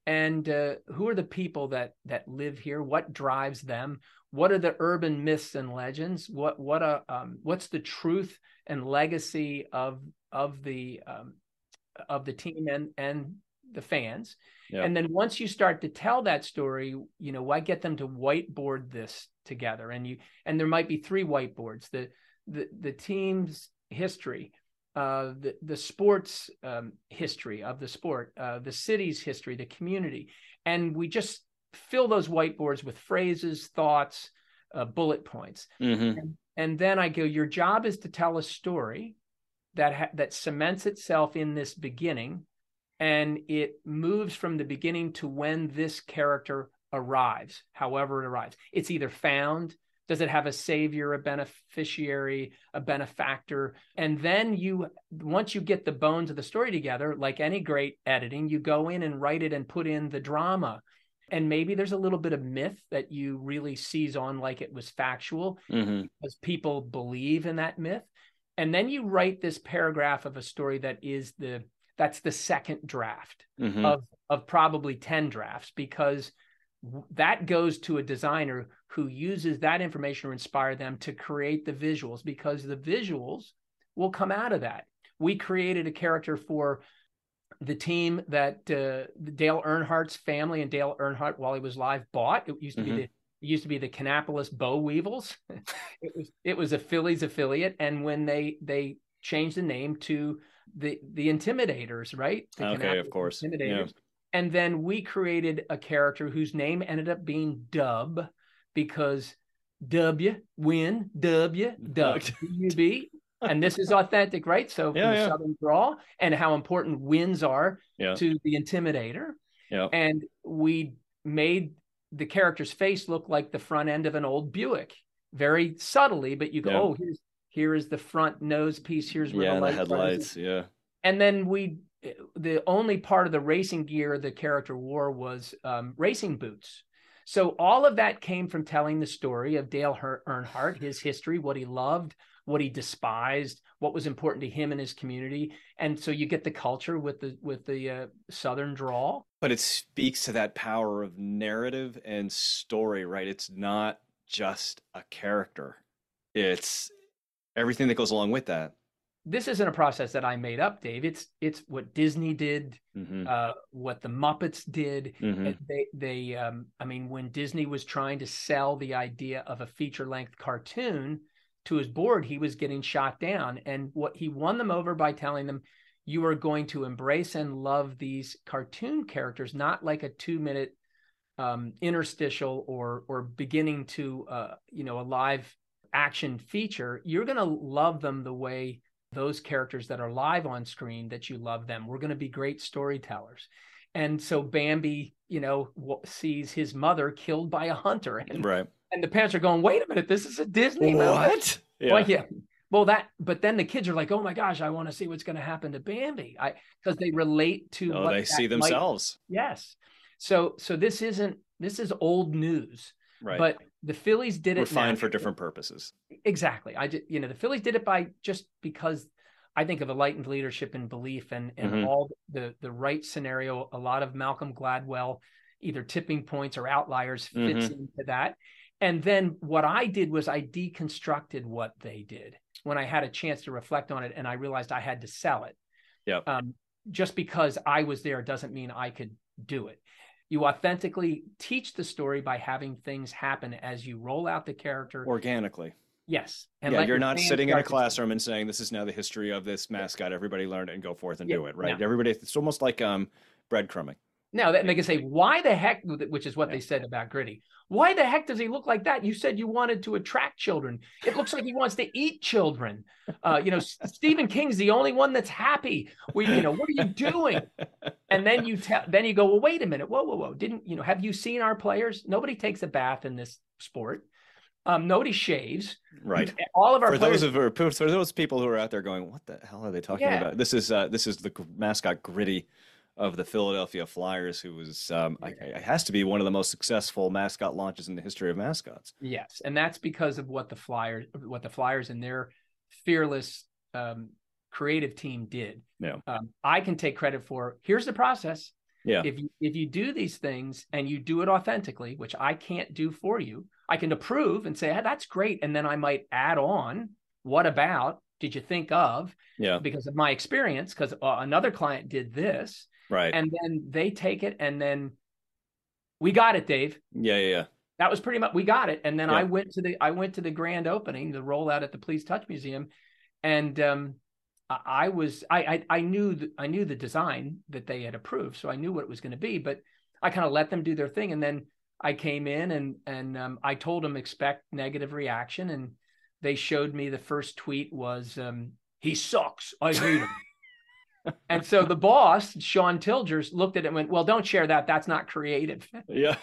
and uh, who are the people that that live here what drives them what are the urban myths and legends what what a uh, um, what's the truth and legacy of of the um, of the team and and the fans yeah. and then once you start to tell that story you know why get them to whiteboard this together and you and there might be three whiteboards the the, the team's history uh, the the sports um, history of the sport, uh, the city's history, the community, and we just fill those whiteboards with phrases, thoughts, uh, bullet points, mm-hmm. and, and, then I go. Your job is to tell a story that ha- that cements itself in this beginning, and it moves from the beginning to when this character arrives, however it arrives. It's either found, does it have a savior, a beneficiary, a benefactor? And then you, once you get the bones of the story together, like any great editing, you go in and write it and put in the drama. And maybe there's a little bit of myth that you really seize on like it was factual mm-hmm. because people believe in that myth. And then you write this paragraph of a story that is the that's the second draft mm-hmm. of of probably 10 drafts because that goes to a designer who uses that information to inspire them to create the visuals because the visuals will come out of that. We created a character for the team that uh, Dale Earnhardt's family and Dale Earnhardt, while he was live, bought. It used to mm-hmm. be the it used to be the Kannapolis Boll Weevils. it was it was a Phillies affiliate, and when they they changed the name to the the Intimidators, right? The okay, of course. Intimidators. Yeah. And then we created a character whose name ended up being Dub because W, win, W, Dub, B. and this is authentic, right? So yeah, yeah. Southern draw and how important wins are yeah. to the intimidator. Yeah. And we made the character's face look like the front end of an old Buick, very subtly, but you go, oh, here's here is the front nose piece. Here's where yeah, the, the headlights. Yeah. And then we the only part of the racing gear the character wore was um, racing boots. So all of that came from telling the story of Dale Earnhardt, his history, what he loved, what he despised, what was important to him and his community, and so you get the culture with the with the uh, southern drawl. But it speaks to that power of narrative and story, right? It's not just a character. It's everything that goes along with that. This isn't a process that I made up, Dave. It's it's what Disney did, Mm-hmm. uh, what the Muppets did. Mm-hmm. They they um, I mean, when Disney was trying to sell the idea of a feature length cartoon to his board, he was getting shot down. And what he won them over by telling them, you are going to embrace and love these cartoon characters, not like a two minute um, interstitial or or beginning to uh, you know a live action feature. You're going to love them the way those characters that are live on screen that you love them. We're going to be great storytellers. And so Bambi, you know, sees his mother killed by a hunter, and Right. and the parents are going, "Wait a minute, this is a Disney movie." What? Yeah. Well, yeah. Well, that, but then the kids are like, "Oh my gosh, I want to see what's going to happen to Bambi," I because they relate to. Oh, what they see might- themselves. yes. So, so this isn't this is old news, Right. but the Phillies did it. refined for different purposes. Exactly. I just, you know, the Phillies did it by just because I think of enlightened leadership and belief and and Mhm. all the the right scenario. A lot of Malcolm Gladwell, either tipping points or outliers, fits Mm-hmm. into that. And then what I did was I deconstructed what they did when I had a chance to reflect on it, and I realized I had to sell it. Yep. Um, just because I was there doesn't mean I could do it. You authentically teach the story by having things happen as you roll out the character. Organically. yes, And yeah, you're your not sitting in a classroom and saying this is now the history of this mascot. Everybody learn it and go forth and Yeah, do it. Right. no. Everybody. It's almost like um breadcrumbing. Now that they can say, why the heck, which is what Yeah. they said about Gritty. Why the heck does he look like that? You said you wanted to attract children. It looks like he wants to eat children. Uh, you know, Stephen King's the only one that's happy. We, you know, what are you doing? And then you tell, then you go, well, wait a minute, whoa, whoa, whoa. Didn't you know? Have you seen our players? Nobody takes a bath in this sport. Um, nobody shaves. Right. All of our For players. those of for those people who are out there going, what the hell are they talking Yeah. about? This is uh, this is the mascot Gritty of the Philadelphia Flyers, who was um, I, it has to be one of the most successful mascot launches in the history of mascots. Yes, and that's because of what the Flyers, what the Flyers and their fearless um, creative team did. Yeah. Um, I can take credit for. Here's the process. Yeah. If you if you do these things and you do it authentically, which I can't do for you, I can approve and say, "Ah, "That's great," and then I might add on, "What about? Did you think of?" Yeah. Because of my experience, because uh, another client did this, Right. and then they take it, and then we got it, Dave yeah. Yeah. Yeah. that was pretty much we got it and then i went to the i went to the grand opening the rollout at the please touch museum and um i, I was I, I i knew the, i knew the design that they had approved so i knew what it was going to be but i kind of let them do their thing and then i came in and and um, i told them expect negative reaction and they showed me the first tweet was um he sucks i hate him and so the boss sean tilgers looked at it and went well don't share that that's not creative Yeah.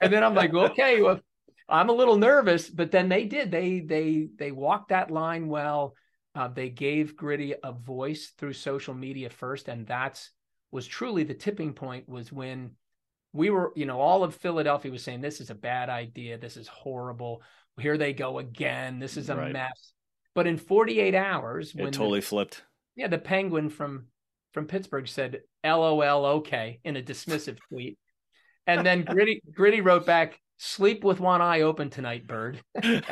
and then I'm like, okay, well, I'm a little nervous, but then they did. They they they walked that line well. Uh, they gave Gritty a voice through social media first, and that's was truly the tipping point. Was when we were, you know, all of Philadelphia was saying this is a bad idea, this is horrible. Here they go again. This is a Right. mess. But in 48 hours, It when totally the, flipped. yeah, the Penguin from from Pittsburgh said "LOL, okay" in a dismissive tweet, and then Gritty Gritty wrote back, "Sleep with one eye open tonight, bird," and,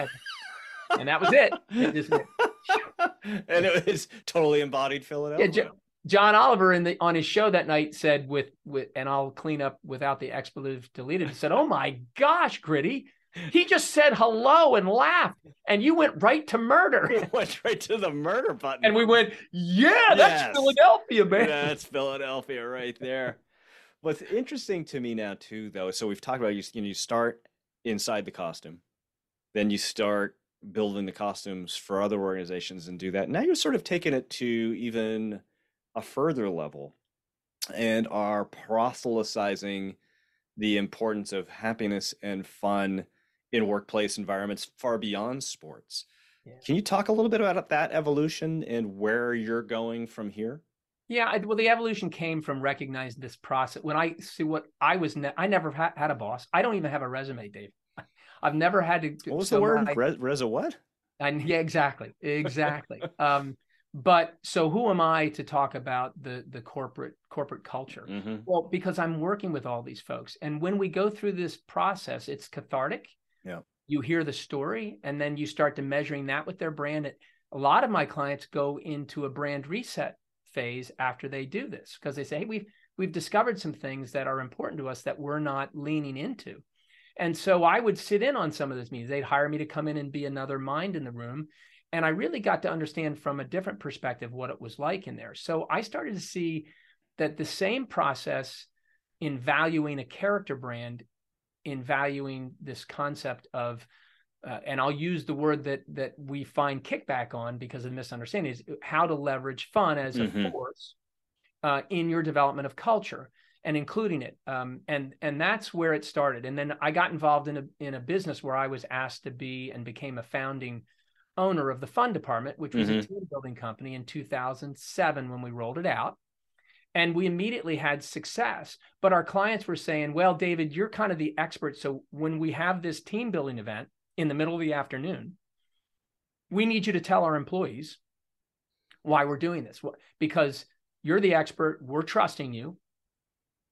that was it. It just and it was totally embodied Philadelphia. Yeah, Jo- John Oliver in the on his show that night said with with and I'll clean up without the expletive deleted. Said, "Oh my gosh, Gritty." He just said hello and laughed, and you went right to murder. went right to the murder button. And we went, yeah, that's Yes. Philadelphia, man. That's Philadelphia right there. What's interesting to me now too, though, so we've talked about you. You know, you start inside the costume, then you start building the costumes for other organizations and do that. Now you're sort of taking it to even a further level, and are proselytizing the importance of happiness and fun in workplace environments far beyond sports. Yeah. Can you talk a little bit about that evolution and where you're going from here? Yeah, I, well, the evolution came from recognizing this process. When I see what I was, ne- I never ha- had a boss. I don't even have a resume, Dave. I've never had to. What was so the word? I- Re- Reza what? And yeah, exactly, exactly. um, but so who am I to talk about the the corporate corporate culture? Mm-hmm. Well, because I'm working with all these folks, and when we go through this process, it's cathartic. Yeah. you hear the story and then you start to measuring that with their brand a lot of my clients go into a brand reset phase after they do this because they say hey we've we've discovered some things that are important to us that we're not leaning into. And so i would sit in on some of those meetings. They'd hire me to come in and be another mind in the room and i really got to understand from a different perspective what it was like in there. So i started to see that the same process in valuing a character brand in valuing this concept of uh, and I'll use the word that that we find kickback on because of misunderstanding is how to leverage fun as mm-hmm. a force uh, in your development of culture and including it. Um, and and that's where it started. And then I got involved in a in a business where I was asked to be and became a founding owner of the fun department, which was mm-hmm. a team building company in 2007 when we rolled it out. And we immediately had success. But our clients were saying, well, David, you're kind of the expert. So when we have this team building event, in the middle of the afternoon, we need you to tell our employees why we're doing this because you're the expert, we're trusting you.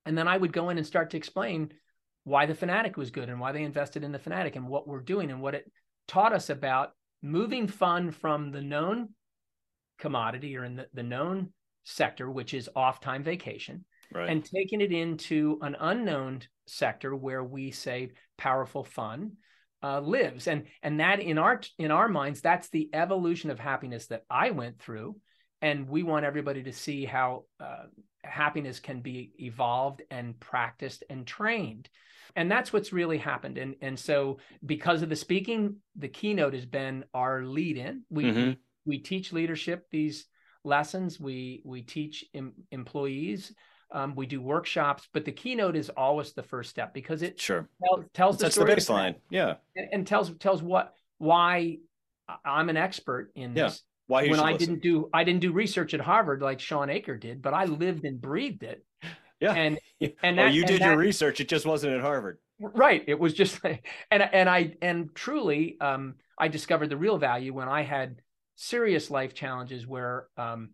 And then I would go in and start to explain why the Phanatic was good and why they invested in the Phanatic and what we're doing and what it taught us about moving fun from the known commodity or in the, the known sector, which is off time vacation, right. and taking it into an unknown sector where we say powerful fun uh, lives. And and that in our in our minds that's the evolution of happiness that i went through. And we want everybody to see how uh, happiness can be evolved and practiced and trained. And that's what's really happened. And and so because of the speaking the keynote has been our lead in we mm-hmm. we teach leadership these lessons we we teach em- employees um, we do workshops, but the keynote is always the first step because it sure tells, tells the story the baseline, yeah, and, and, tells tells what why I'm an expert in this. Yeah. Why when I listen. didn't do I didn't do research at Harvard like Shawn Achor did, but I lived and breathed it. Yeah, and and that, you did your research; it just wasn't at Harvard. Right. It was just and and I and truly, um, I discovered the real value when I had serious life challenges where um,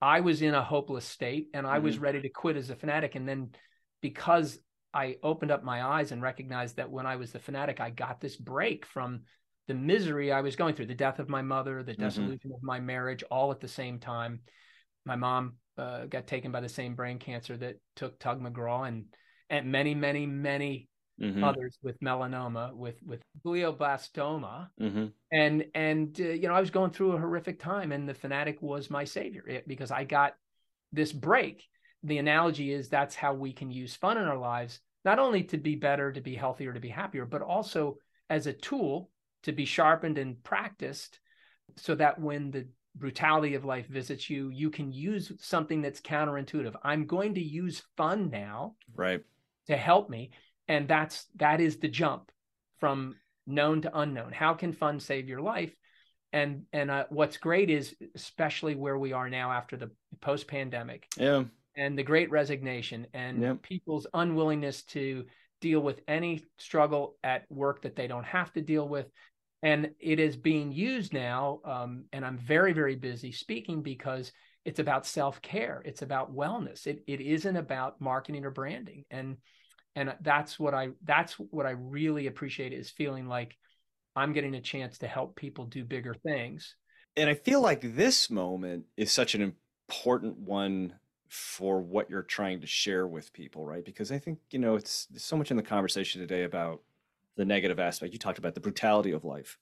I was in a hopeless state and I mm-hmm. was ready to quit as a Phanatic. And then because I opened up my eyes and recognized that when I was the Phanatic, I got this break from the misery I was going through the death of my mother, the mm-hmm. dissolution of my marriage, all at the same time. My mom uh, got taken by the same brain cancer that took Tug McGraw and, and many, many, many mm-hmm. others with melanoma, with with glioblastoma, mm-hmm. and and uh, you know I was going through a horrific time, and the Phanatic was my savior it, because I got this break. The analogy is that's how we can use fun in our lives, not only to be better, to be healthier, to be happier, but also as a tool to be sharpened and practiced, so that when the brutality of life visits you, you can use something that's counterintuitive. I'm going to use fun now, right, to help me and that's that is the jump from known to unknown. How can fun save your life? And and uh, what's great is especially where we are now after the post pandemic yeah. and the great resignation and yeah. people's unwillingness to deal with any struggle at work that they don't have to deal with. And it is being used now um, and i'm very very busy speaking because it's about self-care. It's about wellness. It, it isn't about marketing or branding. And and that's what i that's what i really appreciate is feeling like i'm getting a chance to help people do bigger things. And i feel like this moment is such an important one for what you're trying to share with people right? Because i think you know it's so much in the conversation today about the negative aspect. You talked about the brutality of life.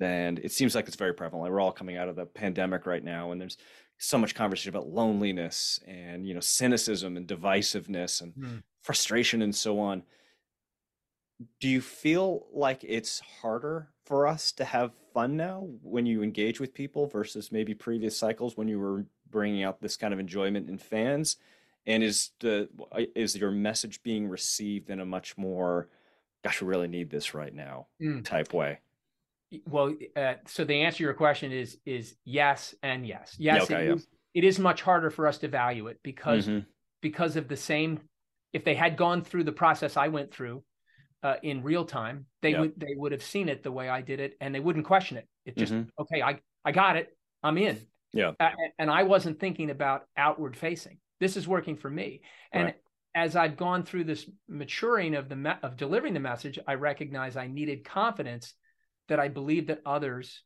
And it seems like it's very prevalent. We're all coming out of the pandemic right now and there's so much conversation about loneliness and you know cynicism and divisiveness and mm frustration and so on do you feel like it's harder for us to have fun now when you engage with people versus maybe previous cycles when you were bringing out this kind of enjoyment in fans and is the is your message being received in a much more gosh we really need this right now mm. type way well uh, so the answer to your question is is yes and yes yes okay, it, yeah. is, it is much harder for us to value it because mm-hmm. because of the same if they had gone through the process I went through uh, in real time, they yep. would they would have seen it the way I did it, and they wouldn't question it. It just mm-hmm. okay, I I got it, I'm in. Yeah, uh, and I wasn't thinking about outward facing. This is working for me, and right. as I've gone through this maturing of the me- of delivering the message, I recognize I needed confidence that I believed that others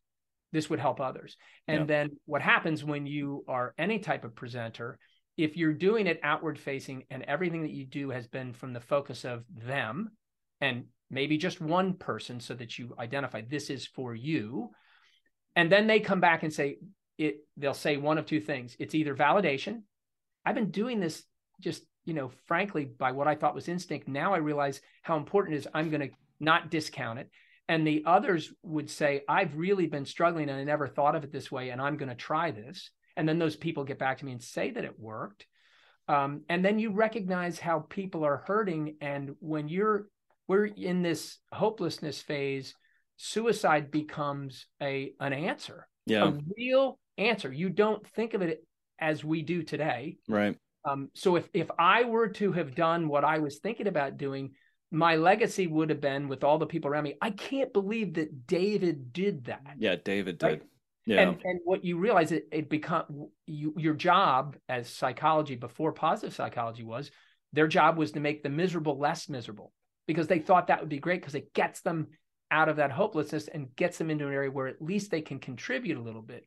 this would help others. And yeah. then what happens when you are any type of presenter, if you're doing it outward facing and everything that you do has been from the focus of them and maybe just one person so that you identify this is for you and then they come back and say it they'll say one of two things. It's either validation. I've been doing this just you know frankly by what i thought was instinct. Now i realize how important it is. I'm going to not discount it. And the others would say i've really been struggling and i never thought of it this way and i'm going to try this and then those people get back to me and say that it worked. Um, and then you recognize how people are hurting. And when you're we're in this hopelessness phase suicide becomes a an answer yeah. a real answer. You don't think of it as we do today. Right. Um, so if if i were to have done what i was thinking about doing my legacy would have been with all the people around me. I can't believe that david did that. Yeah david did? Yeah and, and what you realize it, it become you, your job as psychology before positive psychology was their job was to make the miserable less miserable because they thought that would be great because it gets them out of that hopelessness and gets them into an area where at least they can contribute a little bit.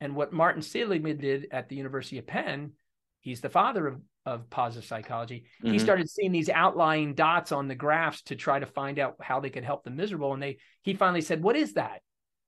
And what Martin Seligman did at the University of Penn, he's the father of, of positive psychology. Mm-hmm. He started seeing these outlying dots on the graphs to try to find out how they could help the miserable. And they he finally said, What is that?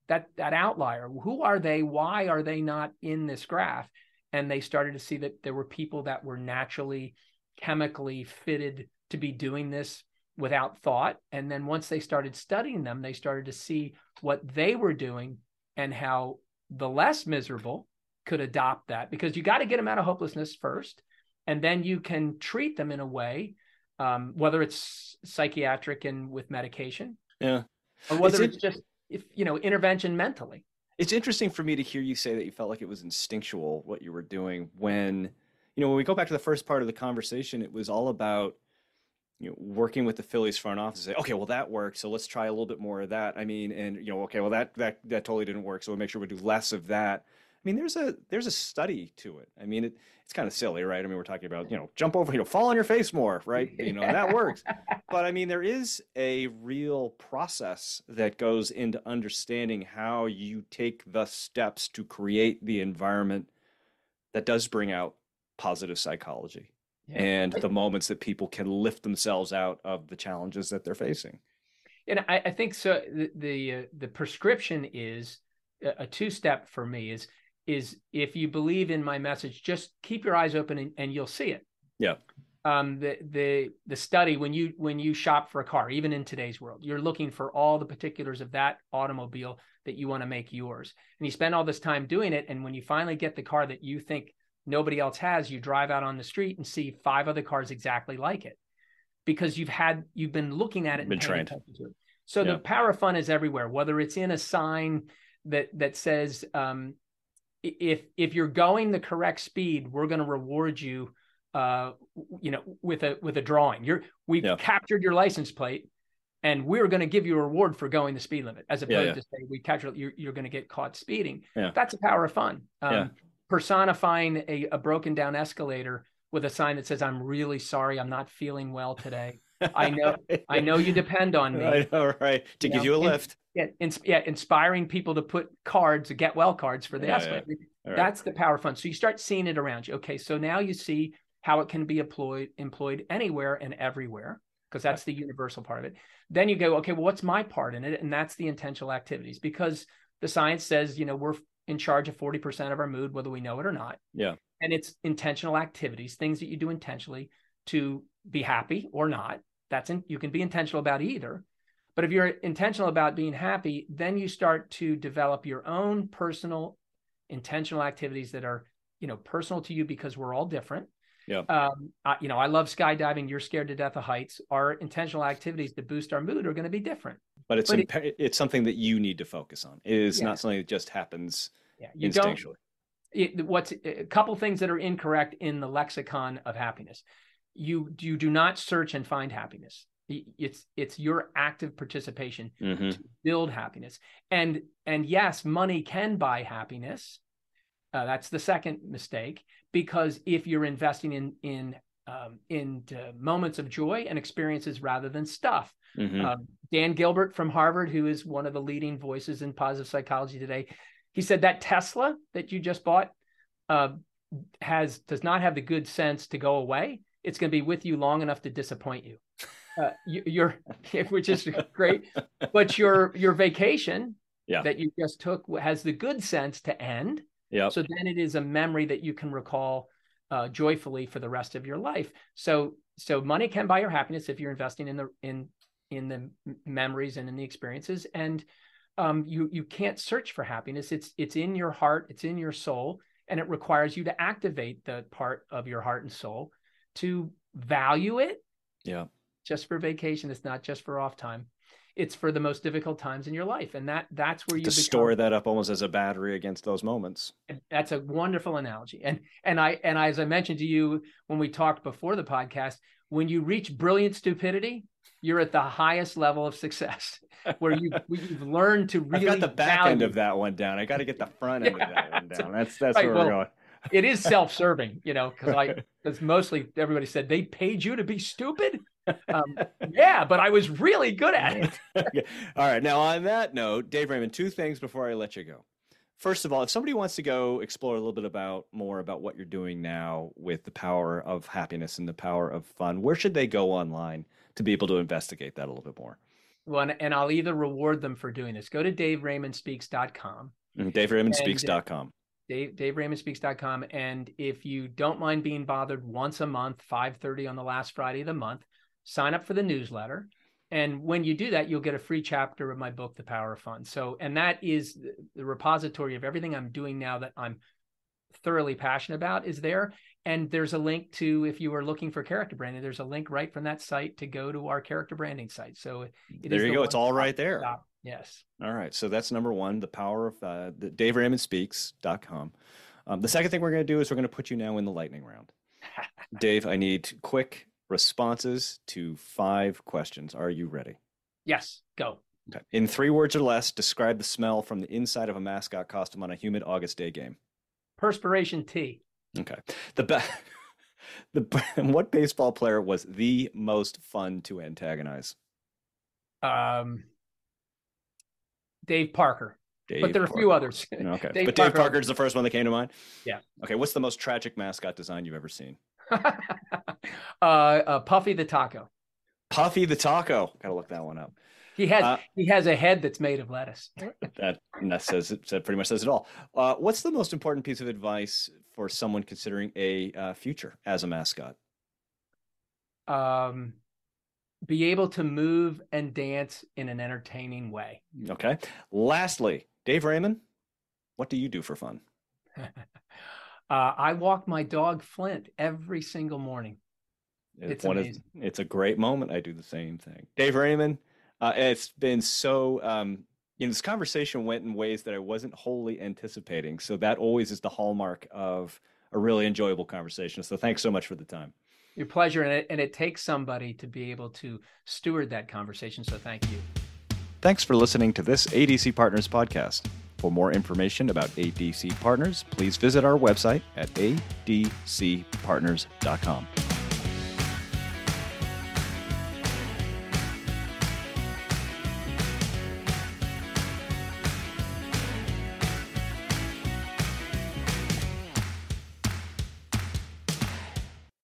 That that outlier. Who are they? Why are they not in this graph? And they started to see that there were people that were naturally chemically fitted to be doing this without thought. And then once they started studying them, they started to see what they were doing and how the less miserable could adopt that because you got to get them out of hopelessness first. And then you can treat them in a way, um, whether it's psychiatric and with medication. Yeah. Or whether it's, it's just, if, you know, intervention mentally. It's interesting for me to hear you say that you felt like it was instinctual what you were doing when, you know, when we go back to the first part of the conversation, it was all about you know, working with the Phillies front office, say, okay, well that worked, so let's try a little bit more of that. I mean, and you know, okay, well that that that totally didn't work, so we'll make sure we do less of that. I mean, there's a there's a study to it. I mean, it, it's kind of silly, right? I mean, we're talking about you know, jump over, you know, fall on your face more, right? You know, that works. But I mean, there is a real process that goes into understanding how you take the steps to create the environment that does bring out positive psychology yeah. and the moments that people can lift themselves out of the challenges that they're facing. And I, I think so. The the, uh, the prescription is a, a two step for me. Is is if you believe in my message, just keep your eyes open and, and you'll see it. Yeah. Um, the the the study when you when you shop for a car, even in today's world, you're looking for all the particulars of that automobile that you want to make yours, and you spend all this time doing it. And when you finally get the car that you think nobody else has, you drive out on the street and see five other cars exactly like it because you've had you've been looking at it been trained. So yeah. the power of fun is everywhere, whether it's in a sign that that says um, if if you're going the correct speed, we're going to reward you. Uh, you know, with a with a drawing, you're we've yeah. captured your license plate, and we're going to give you a reward for going the speed limit, as opposed yeah, to say we capture you're you're going to get caught speeding. That's the power of fun. Um, personifying a, a broken down escalator with a sign that says, I'm really sorry, I'm not feeling well today. I know, I know you depend on me. I know, right? To you give know, you a lift. Yeah, ins- yeah, inspiring people to put cards, get well cards for the yeah, escalator. Yeah. Right. That's the power fund. So you start seeing it around you. Okay, so now you see how it can be employed employed anywhere and everywhere because that's the universal part of it. Then you go, okay, well, what's my part in it? And that's the intentional activities because the science says, you know, we're in charge of 40% of our mood, whether we know it or not. Yeah. And it's intentional activities, things that you do intentionally to be happy or not. That's in, you can be intentional about either. But if you're intentional about being happy, then you start to develop your own personal intentional activities that are, you know, personal to you because we're all different. Yeah. Um, I, you know, I love skydiving. You're scared to death of heights. Our intentional activities to boost our mood are going to be different. But it's but imp- it, it's something that you need to focus on. It is yeah. not something that just happens yeah, you instinctually. Don't, it, what's a couple things that are incorrect in the lexicon of happiness. You you do not search and find happiness. It's it's your active participation mm-hmm. to build happiness. And and yes, money can buy happiness. Uh, that's the second mistake because if you're investing in in um, into moments of joy and experiences rather than stuff. Mhm. Um, Dan Gilbert from Harvard, who is one of the leading voices in positive psychology today, he said that Tesla that you just bought uh, has does not have the good sense to go away. It's going to be with you long enough to disappoint you. Uh, you you're, which is great, but your your vacation Yeah. that you just took has the good sense to end. Yep. So then it is a memory that you can recall uh, joyfully for the rest of your life. So so money can buy your happiness if you're investing in the in in the memories and in the experiences. And um, you you can't search for happiness. It's it's in your heart. It's in your soul, and it requires you to activate the part of your heart and soul to value it. Yeah. Just for vacation, it's not just for off time. It's for the most difficult times in your life, and that that's where you to become- store that up almost as a battery against those moments. That's a wonderful analogy. And and I and I, as I mentioned to you when we talked before the podcast, when you reach brilliant stupidity, you're at the highest level of success, where you you've learned to really I've got the back value. end of that one down. I got to get the front end of that one down. That's that's Right, where well, we're going. It is self-serving, you know, because I because mostly everybody said they paid you to be stupid. Um, yeah, but I was really good at it. Okay. All right. Now, on that note, Dave Raymond, two things before I let you go. First of all, if somebody wants to go explore a little bit about more about what you're doing now with the power of happiness and the power of fun, where should they go online to be able to investigate that a little bit more? Well, and, I'll either reward them for doing this. Go to daveraymondspeaks.com. Mm, DaveRaymondSpeaks.com. Dave, DaveRaymondSpeaks.com. And if you don't mind being bothered once a month, 5.30 on the last Friday of the month, sign up for the newsletter. And when you do that, you'll get a free chapter of my book, The Power of Fun. So, and that is the- repository of everything I'm doing now that I'm thoroughly passionate about is there. And there's a link to, if you are looking for character branding, there's a link right from that site to go to our character branding site. So it is There you go. It's all right there. shop. Yes. All right. So that's number one, the power of uh, the DaveRaymondSpeaks.com. Um, the second thing we're going to do is we're going to put you now in the lightning round. Dave, I need quick responses to five questions. Are you ready? Yes. Go. Okay. In three words or less, describe the smell from the inside of a mascot costume on a humid August day game. Perspiration tea. Okay. The best. The what baseball player was the most fun to antagonize? Um, Dave Parker. Dave but there are a few others. Okay, Dave but Dave Parker- Parker's the first one that came to mind. Yeah. Okay, what's the most tragic mascot design you've ever seen? uh, uh, Puffy the taco. Puffy the Taco. Got to look that one up. He has Uh, he has a head that's made of lettuce. That that says it. That pretty much says it all. Uh, what's the most important piece of advice for someone considering a uh, future as a mascot? Um, be able to move and dance in an entertaining way. Okay. Lastly, Dave Raymond, what do you do for fun? uh, I walk my dog Flint every single morning. It's amazing. It's a great moment. I do the same thing. Dave Raymond, uh, it's been so. Um, you know, this conversation went in ways that I wasn't wholly anticipating. So that always is the hallmark of a really enjoyable conversation. So thanks so much for the time. Your pleasure, and it, and it takes somebody to be able to steward that conversation. So thank you. Thanks for listening to this ADC Partners podcast. For more information about ADC Partners, please visit our website at adcpartners.com.